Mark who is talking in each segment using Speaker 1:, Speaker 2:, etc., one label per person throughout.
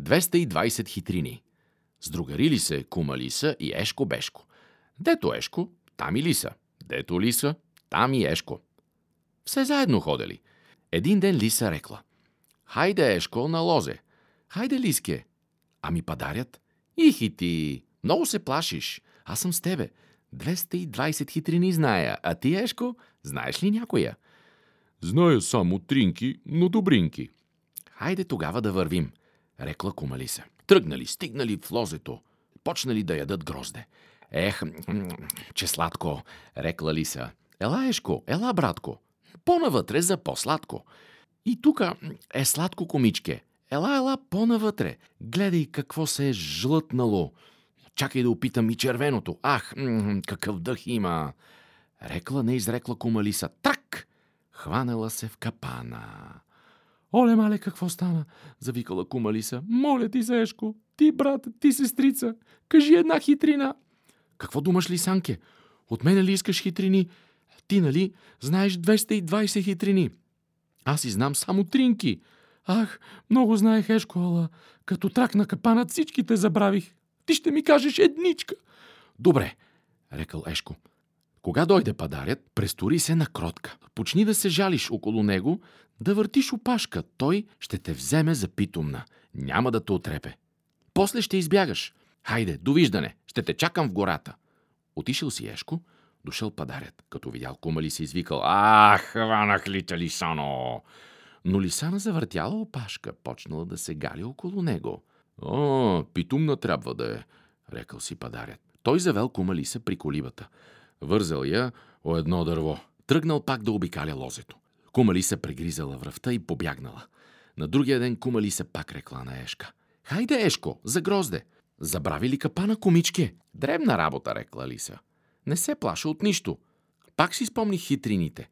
Speaker 1: 220 хитрини. Сдругарили се кума Лиса и Ешко Бешко. Дето Ешко, там и Лиса. Дето Лиса, там и Ешко. Все заедно ходели. Един ден Лиса рекла. Хайде, Ешко, на лозе. Хайде, Лиске. Ами падарят? Ихи ти, много се плашиш. Аз съм с тебе. 220 хитрини зная. А ти, Ешко, знаеш ли някоя?
Speaker 2: Зная само тринки, но добринки.
Speaker 1: Хайде тогава да вървим, рекла кумалиса. Тръгнали, стигнали в лозето. Почнали да ядат грозде. Ех, че сладко, рекла Лиса. Ела, Ешко, ела, братко. По-навътре за по-сладко. И тука е сладко комичке. Ела, ела, по-навътре. Гледай какво се е жлътнало. Чакай да опитам и червеното. Ах, какъв дъх има. Рекла, не изрекла кумалиса. Трак! Хванала се в капана.
Speaker 2: Оле, мале, какво стана? Завикала кумалиса. Моля ти, Зешко, ти брат, ти сестрица, кажи една хитрина.
Speaker 1: Какво думаш ли, Санке? От мене ли искаш хитрини? Ти, нали, знаеш 220 хитрини? Аз и знам само тринки.
Speaker 2: Ах, много знаех, Ешко, ала като трак на капанът всичките забравих. Ти ще ми кажеш едничка.
Speaker 1: Добре, рекал Ешко. Кога дойде падарят, престори се на кротка. Почни да се жалиш около него, да въртиш опашка. Той ще те вземе за питомна. Няма да те отрепе. После ще избягаш. Хайде, довиждане, ще те чакам в гората. Отишъл си Ешко, дошъл падарят. Като видял кума си извикал «Ах, хванах ли те, Лисано!» Но Лисана завъртяла опашка, почнала да се гали около него. «О, питумна трябва да е», рекал си падарят. Той завел кума Лиса при колибата. Вързал я о едно дърво. Тръгнал пак да обикаля лозето. Кума Лиса прегризала връвта и побягнала. На другия ден кума Лиса пак рекла на Ешка. Хайде, Ешко, за грозде! Забрави ли капана, комичке? Дребна работа, рекла Лиса. Не се плаша от нищо. Пак си спомних хитрините.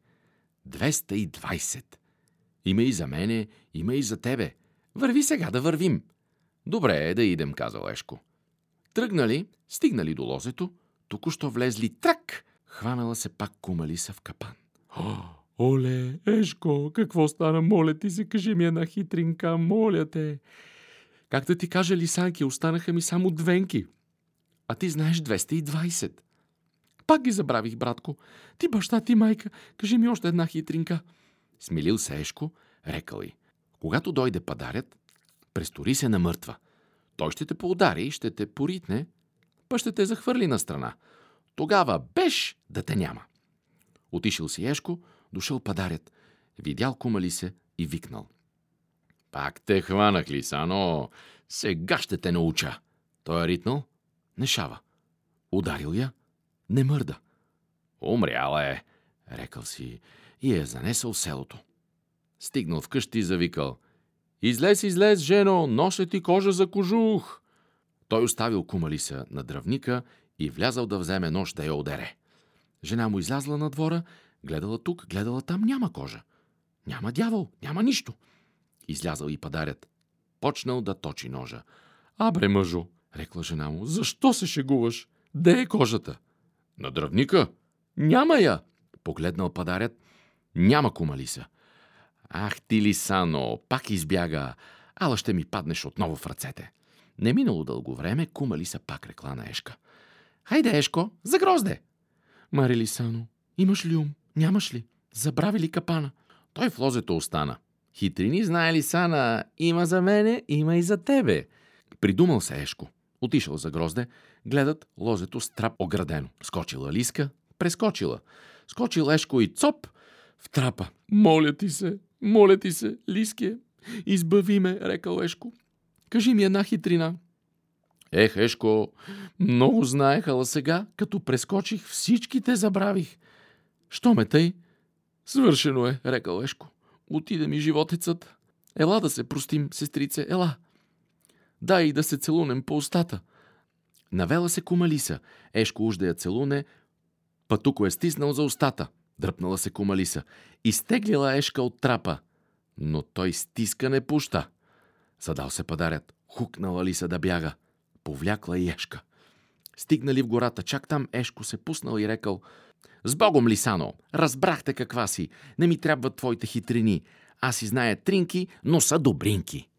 Speaker 1: 220. Има и за мене, има и за тебе. Върви сега да вървим. Добре е да идем, казал Ешко. Тръгнали, стигнали до лозето, току-що влезли трак, хванала се пак кумалиса в капан.
Speaker 2: О, оле, Ешко, какво стана? Моля ти се, кажи ми една хитринка, моля те.
Speaker 1: Как да ти кажа, Лисанки, останаха ми само двенки. А ти знаеш 220.
Speaker 2: Пак ги забравих, братко. Ти баща, ти майка, кажи ми още една хитринка.
Speaker 1: Смилил се Ешко, рекал и. Когато дойде падарят, престори се на мъртва. Той ще те поудари и ще те поритне, па ще те захвърли на страна. Тогава беш да те няма. Отишъл си Ешко, дошъл падарят, видял кумали се и викнал. Пак те хванах ли, Сано? Сега ще те науча. Той е ритнал, не шава. Ударил я, не мърда. Умряла е, рекал си и е занесъл селото. Стигнал вкъщи и завикал. Излез, излез, жено, нося ти кожа за кожух. Той оставил кумалиса на дръвника и влязал да вземе нож да я одере. Жена му излязла на двора, гледала тук, гледала там, няма кожа. Няма дявол, няма нищо. Излязал и падарят. Почнал да точи ножа.
Speaker 2: Абре, мъжо, рекла жена му, защо се шегуваш? Де е кожата?
Speaker 1: На дръвника.
Speaker 2: Няма я.
Speaker 1: Погледнал падарят. Няма кумалиса. Ах ти ли, Сано, пак избяга. Ала ще ми паднеш отново в ръцете. Не минало дълго време, кумалиса пак рекла на Ешка. Хайде, Ешко, за грозде!
Speaker 2: Мари Лисано, имаш ли ум? Нямаш ли? Забрави ли капана?
Speaker 1: Той в лозето остана. Хитрини знае ли Сана, има за мене, има и за тебе. Придумал се Ешко. Отишъл за грозде, гледат лозето с трап оградено. Скочила Лиска, прескочила. Скочил Ешко и цоп в трапа.
Speaker 2: Моля ти се, моля ти се, Лиске, избави ме, рекал Ешко. Кажи ми една хитрина.
Speaker 1: Ех, Ешко, много знаех, ала сега, като прескочих, всички те забравих. Що ме тъй?
Speaker 2: Свършено е, рекал Ешко. Отиде ми животецът. Ела да се простим, сестрице, ела. Дай и да се целунем по устата.
Speaker 1: Навела се кумалиса. Ешко уж да я целуне, пътуко е стиснал за устата. Дръпнала се кумалиса. Изтеглила Ешка от трапа. Но той стиска не пуща. Задал се падарят. Хукнала ли се да бяга. Повлякла и Ешка. Стигнали в гората, чак там Ешко се пуснал и рекал «С Богом, Лисано! Разбрахте каква си! Не ми трябват твоите хитрини! Аз си зная тринки, но са добринки!»